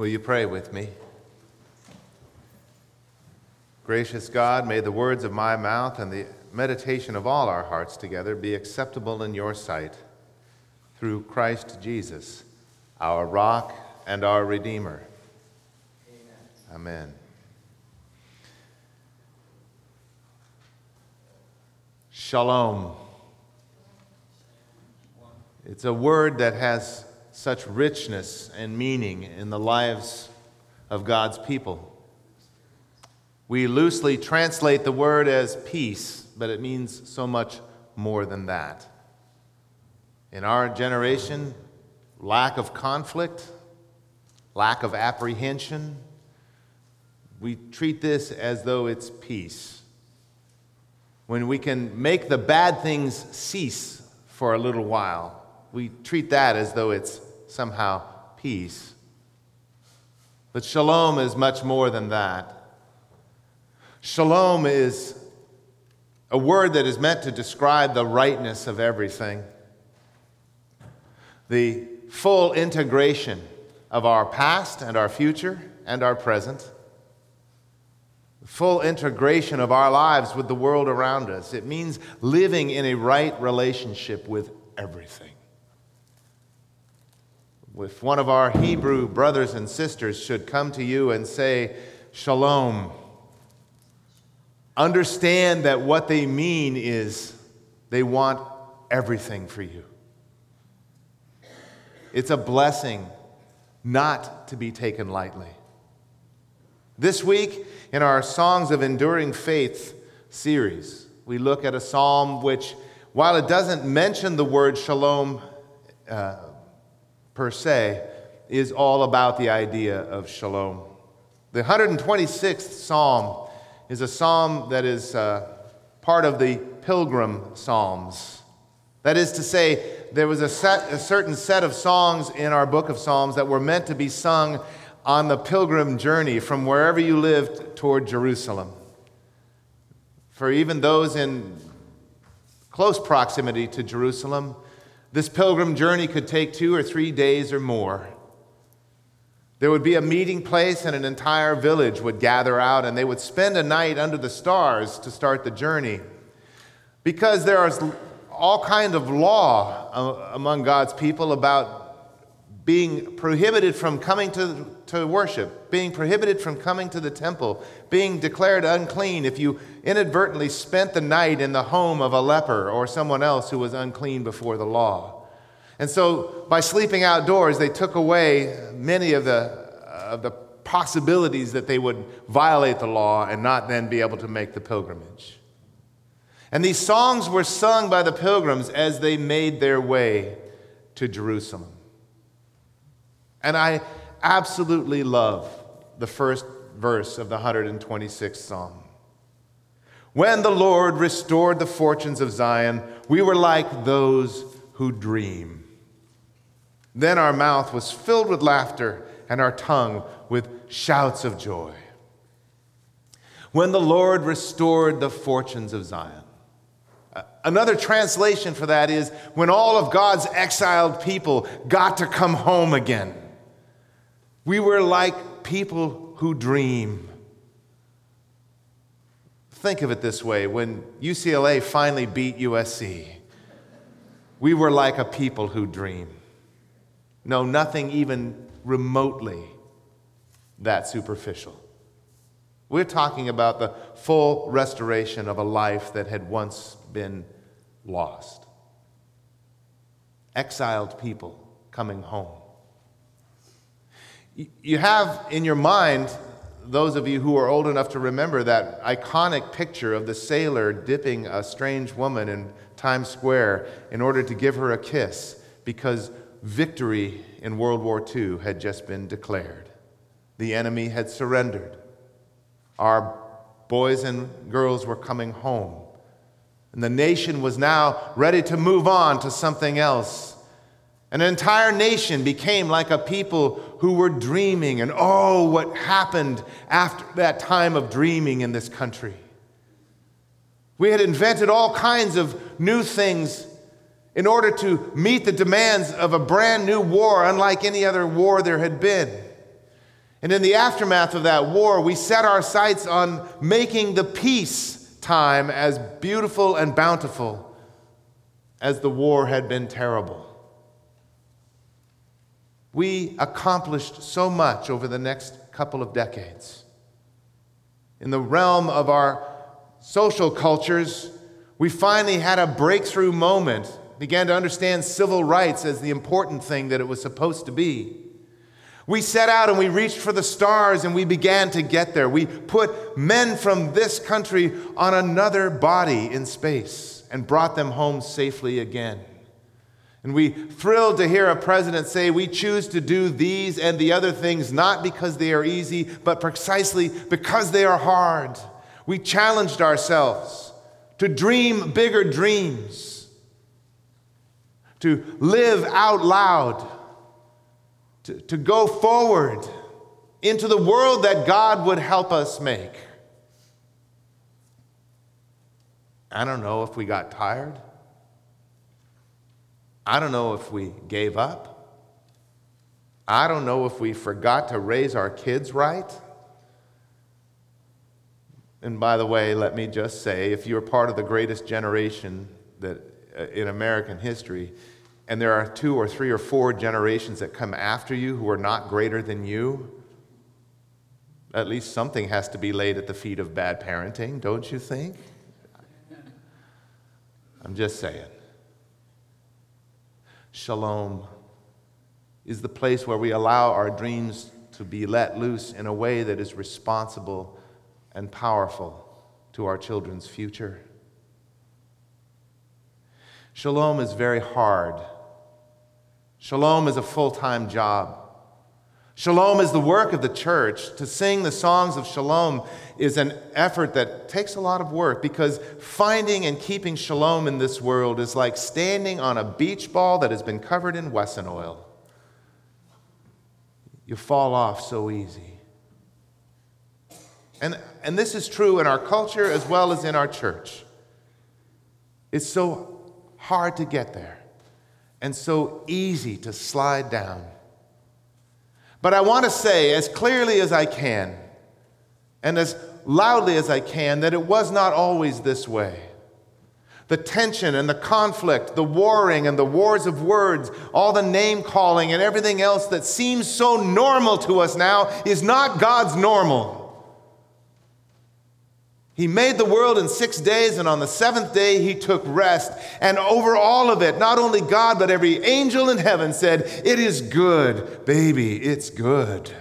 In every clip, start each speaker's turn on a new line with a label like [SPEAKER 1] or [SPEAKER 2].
[SPEAKER 1] Will you pray with me? Gracious God, may the words of my mouth and the meditation of all our hearts together be acceptable in your sight through Christ Jesus, our rock and our Redeemer. Amen. Amen. Shalom. It's a word that has such richness and meaning in the lives of God's people. We loosely translate the word as peace, but it means so much more than that. In our generation, lack of conflict, lack of apprehension, we treat this as though it's peace. When we can make the bad things cease for a little while, we treat that as though it's somehow peace. But shalom is much more than that. Shalom is a word that is meant to describe the rightness of everything, the full integration of our past and our future and our present, the full integration of our lives with the world around us. It means living in a right relationship with everything. If one of our Hebrew brothers and sisters should come to you and say, Shalom, understand that what they mean is they want everything for you. It's a blessing not to be taken lightly. This week, in our Songs of Enduring Faith series, we look at a psalm which, while it doesn't mention the word shalom uh, per se, is all about the idea of shalom. The 126th psalm is a psalm that is uh, part of the pilgrim psalms. That is to say, there was a, set, a certain set of songs in our book of Psalms that were meant to be sung on the pilgrim journey from wherever you lived toward Jerusalem. For even those in close proximity to Jerusalem, this pilgrim journey could take two or three days or more. There would be a meeting place, and an entire village would gather out, and they would spend a night under the stars to start the journey. Because there is all kind of law uh, among God's people about being prohibited from coming to, to worship, being prohibited from coming to the temple, being declared unclean if you inadvertently spent the night in the home of a leper or someone else who was unclean before the law. And so, by sleeping outdoors, they took away many of the, uh, of the possibilities that they would violate the law and not then be able to make the pilgrimage. And these songs were sung by the pilgrims as they made their way to Jerusalem. And I absolutely love the first verse of the 126th Psalm. When the Lord restored the fortunes of Zion, we were like those who dream. Then our mouth was filled with laughter and our tongue with shouts of joy. When the Lord restored the fortunes of Zion. Another translation for that is when all of God's exiled people got to come home again. We were like people who dream. Think of it this way when UCLA finally beat USC, we were like a people who dream. No, nothing even remotely that superficial. We're talking about the full restoration of a life that had once been lost. Exiled people coming home. You have in your mind, those of you who are old enough to remember that iconic picture of the sailor dipping a strange woman in Times Square in order to give her a kiss because victory in World War II had just been declared. The enemy had surrendered. Our boys and girls were coming home. And the nation was now ready to move on to something else. An entire nation became like a people who were dreaming, and oh, what happened after that time of dreaming in this country. We had invented all kinds of new things in order to meet the demands of a brand new war, unlike any other war there had been. And in the aftermath of that war, we set our sights on making the peace time as beautiful and bountiful as the war had been terrible. We accomplished so much over the next couple of decades. In the realm of our social cultures, we finally had a breakthrough moment, began to understand civil rights as the important thing that it was supposed to be. We set out and we reached for the stars and we began to get there. We put men from this country on another body in space and brought them home safely again. And we thrilled to hear a president say, We choose to do these and the other things not because they are easy, but precisely because they are hard. We challenged ourselves to dream bigger dreams, to live out loud to, to go forward into the world that God would help us make. I don't know if we got tired. I don't know if we gave up. I don't know if we forgot to raise our kids right. And by the way, let me just say if you're part of the greatest generation that, uh, in American history, and there are two or three or four generations that come after you who are not greater than you, at least something has to be laid at the feet of bad parenting, don't you think? I'm just saying. Shalom is the place where we allow our dreams to be let loose in a way that is responsible and powerful to our children's future. Shalom is very hard Shalom is a full time job. Shalom is the work of the church. To sing the songs of shalom is an effort that takes a lot of work because finding and keeping shalom in this world is like standing on a beach ball that has been covered in Wesson oil. You fall off so easy. And, and this is true in our culture as well as in our church. It's so hard to get there and so easy to slide down. But I want to say as clearly as I can and as loudly as I can that it was not always this way. The tension and the conflict, the warring and the wars of words, all the name calling and everything else that seems so normal to us now is not God's normal. He made the world in six days, and on the seventh day he took rest. And over all of it, not only God, but every angel in heaven said, It is good, baby, it's good.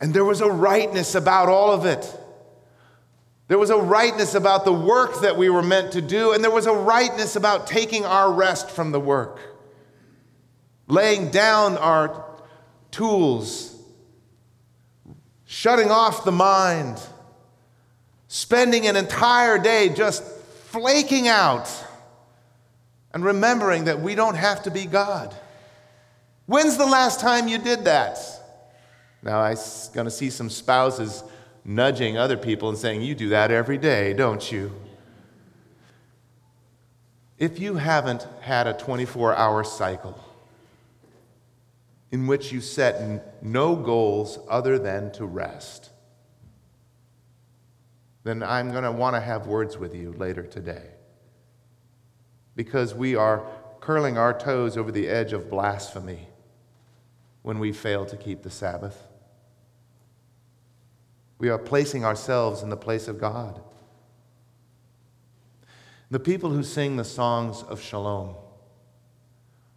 [SPEAKER 1] And there was a rightness about all of it. There was a rightness about the work that we were meant to do, and there was a rightness about taking our rest from the work, laying down our tools, shutting off the mind spending an entire day just flaking out and remembering that we don't have to be God. When's the last time you did that? Now, I'm going to see some spouses nudging other people and saying, You do that every day, don't you? If you haven't had a 24 hour cycle in which you set no goals other than to rest, then I'm going to want to have words with you later today. Because we are curling our toes over the edge of blasphemy when we fail to keep the Sabbath. We are placing ourselves in the place of God. The people who sing the songs of shalom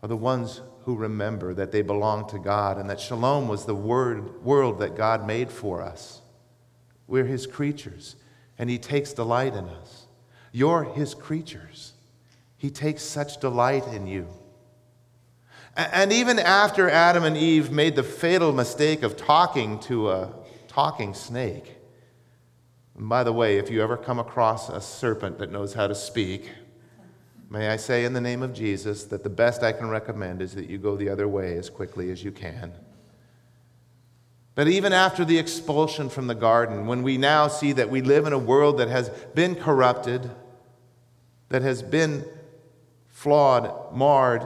[SPEAKER 1] are the ones who remember that they belong to God and that shalom was the word, world that God made for us. We're his creatures and He takes delight in us. You're His creatures. He takes such delight in you. And even after Adam and Eve made the fatal mistake of talking to a talking snake, and by the way, if you ever come across a serpent that knows how to speak, may I say in the name of Jesus that the best I can recommend is that you go the other way as quickly as you can. But even after the expulsion from the garden, when we now see that we live in a world that has been corrupted, that has been flawed, marred,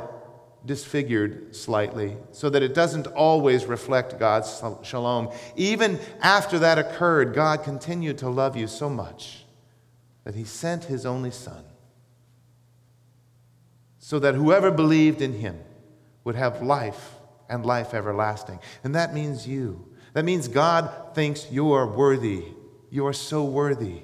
[SPEAKER 1] disfigured slightly so that it doesn't always reflect God's shalom. Even after that occurred, God continued to love you so much that he sent his only son so that whoever believed in him would have life and life everlasting. And that means you. That means God thinks you are worthy. You are so worthy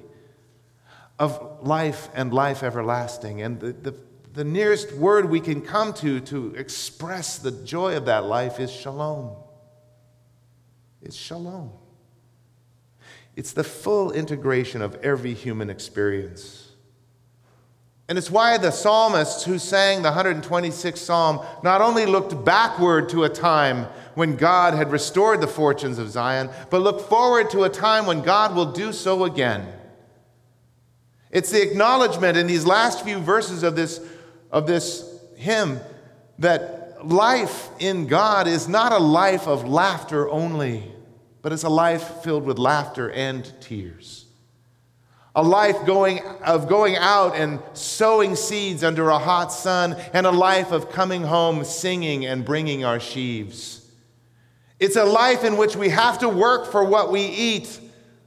[SPEAKER 1] of life and life everlasting. And the, the, the nearest word we can come to to express the joy of that life is shalom. It's shalom. It's the full integration of every human experience. And it's why the psalmists who sang the 126th psalm not only looked backward to a time when God had restored the fortunes of Zion, but look forward to a time when God will do so again. It's the acknowledgement in these last few verses of this of this hymn that life in God is not a life of laughter only, but it's a life filled with laughter and tears. A life going, of going out and sowing seeds under a hot sun, and a life of coming home singing and bringing our sheaves. It's a life in which we have to work for what we eat,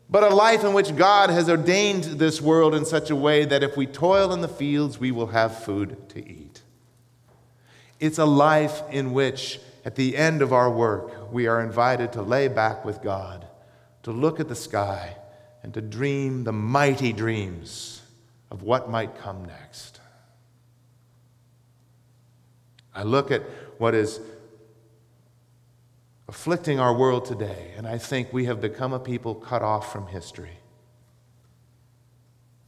[SPEAKER 1] but a life in which God has ordained this world in such a way that if we toil in the fields, we will have food to eat. It's a life in which, at the end of our work, we are invited to lay back with God, to look at the sky, and to dream the mighty dreams of what might come next. I look at what is afflicting our world today, and I think we have become a people cut off from history.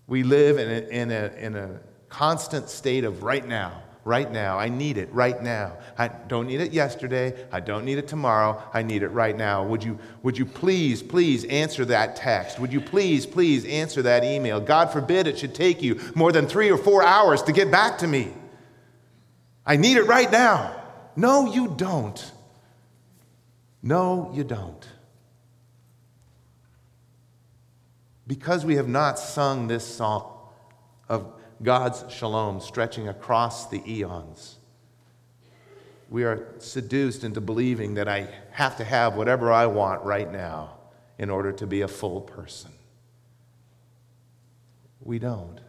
[SPEAKER 1] We live in a, in a, in a constant state of right now, right now. I need it right now. I don't need it yesterday. I don't need it tomorrow. I need it right now. Would you, would you please, please answer that text? Would you please, please answer that email? God forbid it should take you more than three or four hours to get back to me. I need it right now. No, you don't. No, you don't. Because we have not sung this song of God's shalom stretching across the eons, we are seduced into believing that I have to have whatever I want right now in order to be a full person. We don't.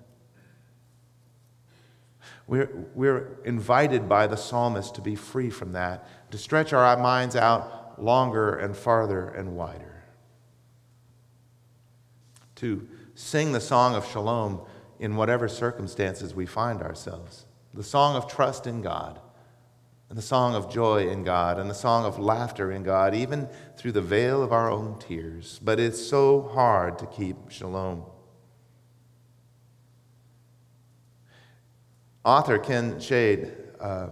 [SPEAKER 1] We're, we're invited by the psalmist to be free from that, to stretch our minds out longer and farther and wider. To sing the song of shalom in whatever circumstances we find ourselves. The song of trust in God, and the song of joy in God, and the song of laughter in God, even through the veil of our own tears. But it's so hard to keep shalom. Author Ken Sande. Uh,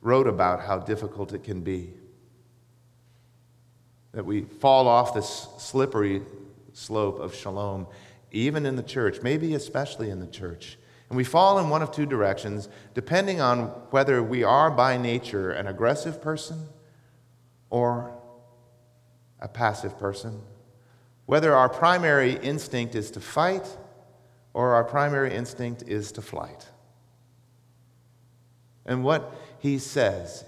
[SPEAKER 1] wrote about how difficult it can be. That we fall off this slippery slope of shalom, even in the church, maybe especially in the church. And we fall in one of two directions, depending on whether we are by nature an aggressive person or a passive person, whether our primary instinct is to fight or our primary instinct is to flight. And what he says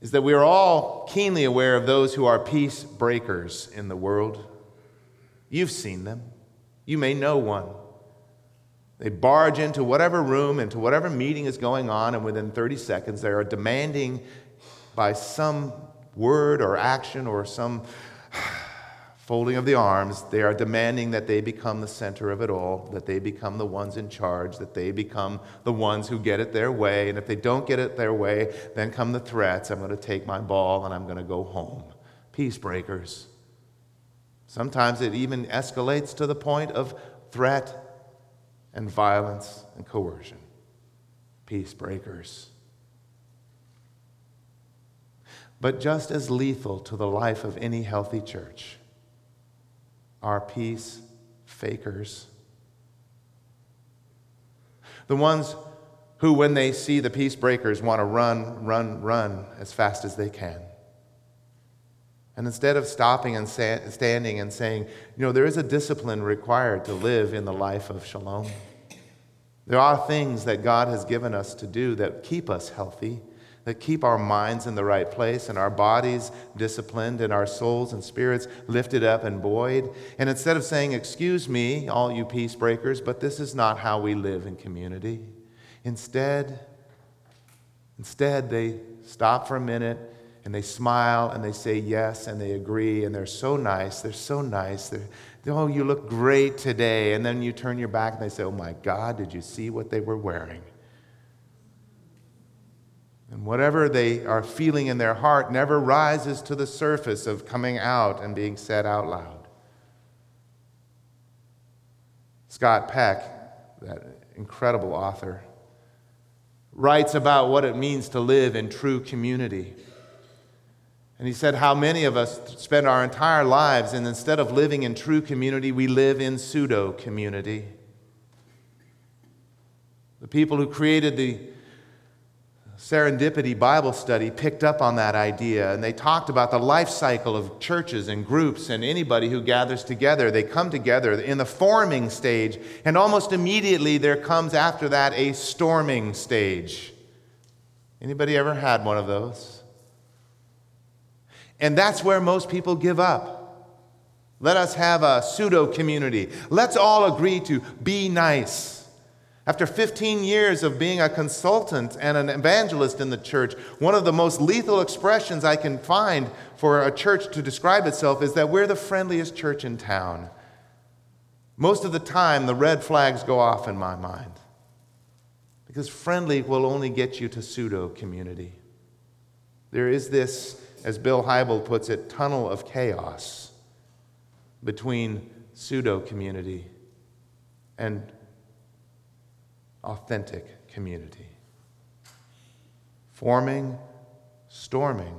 [SPEAKER 1] is that we are all keenly aware of those who are peace breakers in the world. You've seen them, you may know one. They barge into whatever room, into whatever meeting is going on, and within 30 seconds, they are demanding by some word or action or some folding of the arms, they are demanding that they become the center of it all, that they become the ones in charge, that they become the ones who get it their way. And if they don't get it their way, then come the threats I'm going to take my ball and I'm going to go home. Peace breakers. Sometimes it even escalates to the point of threat and violence and coercion. Peace breakers. But just as lethal to the life of any healthy church are peace fakers. The ones who, when they see the peace breakers, want to run, run, run as fast as they can. And instead of stopping and standing and saying, you know, there is a discipline required to live in the life of shalom. There are things that God has given us to do that keep us healthy, that keep our minds in the right place and our bodies disciplined and our souls and spirits lifted up and buoyed. And instead of saying, Excuse me, all you peace breakers, but this is not how we live in community, instead, instead they stop for a minute and they smile and they say yes and they agree and they're so nice. They're so nice. They're, oh, you look great today. And then you turn your back and they say, oh my God, did you see what they were wearing? And whatever they are feeling in their heart never rises to the surface of coming out and being said out loud. Scott Peck, that incredible author, writes about what it means to live in true community. And he said, How many of us spend our entire lives, and instead of living in true community, we live in pseudo community. The people who created the Serendipity Bible study picked up on that idea, and they talked about the life cycle of churches and groups and anybody who gathers together. They come together in the forming stage, and almost immediately there comes after that a storming stage. Anybody ever had one of those? And that's where most people give up. Let us have a pseudo community. Let's all agree to be nice. After 15 years of being a consultant and an evangelist in the church, one of the most lethal expressions I can find for a church to describe itself is that we're the friendliest church in town. Most of the time, the red flags go off in my mind because friendly will only get you to pseudo community. There is this as Bill Hybels puts it, tunnel of chaos between pseudo community and authentic community. Forming, storming,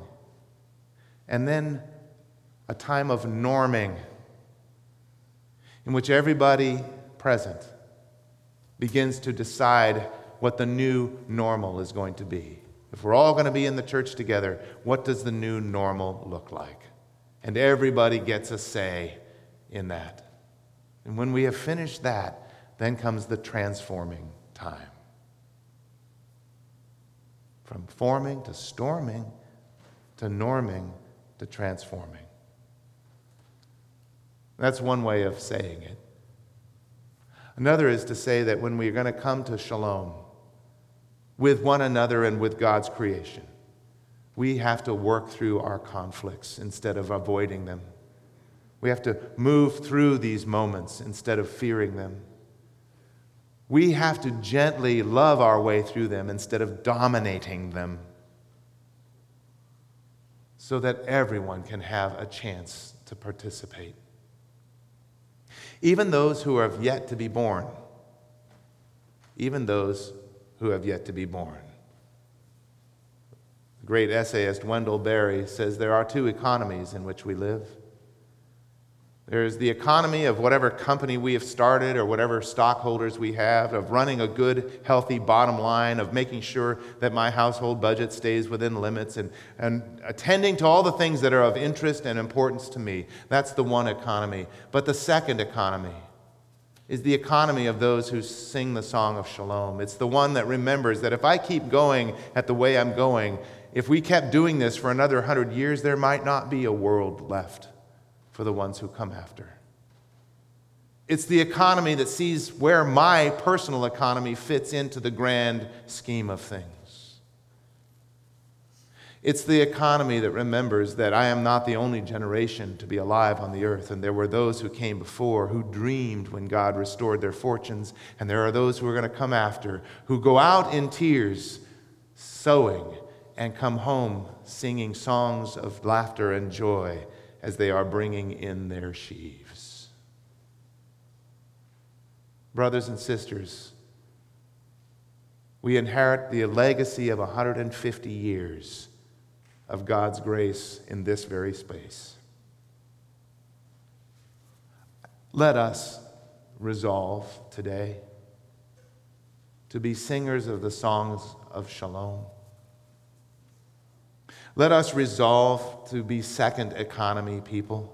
[SPEAKER 1] and then a time of norming in which everybody present begins to decide what the new normal is going to be. If we're all going to be in the church together, what does the new normal look like? And everybody gets a say in that. And when we have finished that, then comes the transforming time. From forming to storming to norming to transforming. That's one way of saying it. Another is to say that when we're going to come to shalom, with one another and with God's creation. We have to work through our conflicts instead of avoiding them. We have to move through these moments instead of fearing them. We have to gently love our way through them instead of dominating them so that everyone can have a chance to participate. Even those who have yet to be born, even those who have yet to be born. The great essayist Wendell Berry says there are two economies in which we live. There's the economy of whatever company we have started or whatever stockholders we have, of running a good, healthy bottom line, of making sure that my household budget stays within limits, and, and attending to all the things that are of interest and importance to me. That's the one economy. But the second economy is the economy of those who sing the song of shalom. It's the one that remembers that if I keep going at the way I'm going, if we kept doing this for another hundred years, there might not be a world left for the ones who come after. It's the economy that sees where my personal economy fits into the grand scheme of things. It's the economy that remembers that I am not the only generation to be alive on the earth, and there were those who came before who dreamed when God restored their fortunes, and there are those who are going to come after who go out in tears, sowing, and come home singing songs of laughter and joy as they are bringing in their sheaves. Brothers and sisters, we inherit the legacy of 150 years of God's grace in this very space. Let us resolve today to be singers of the songs of shalom. Let us resolve to be second economy people.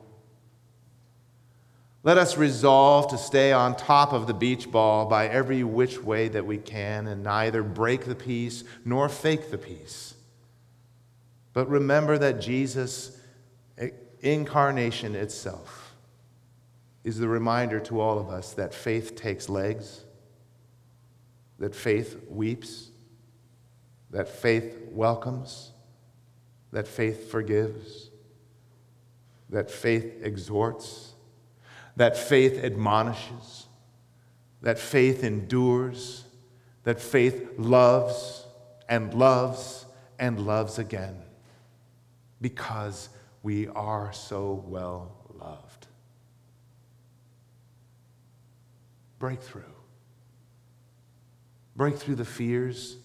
[SPEAKER 1] Let us resolve to stay on top of the beach ball by every which way that we can and neither break the peace nor fake the peace. But remember that Jesus' incarnation itself is the reminder to all of us that faith takes legs, that faith weeps, that faith welcomes, that faith forgives, that faith exhorts that faith admonishes, that faith endures, that faith loves and loves and loves again because we are so well loved. Breakthrough. Break through the fears,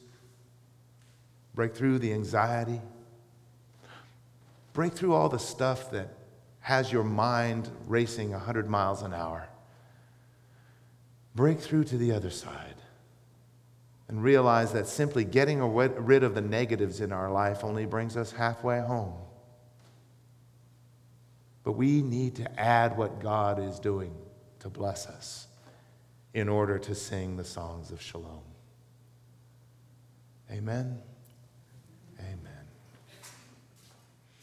[SPEAKER 1] break through the anxiety, break through all the stuff that has your mind racing 100 miles an hour. Break through to the other side and realize that simply getting rid of the negatives in our life only brings us halfway home. But we need to add what God is doing to bless us in order to sing the songs of shalom. Amen.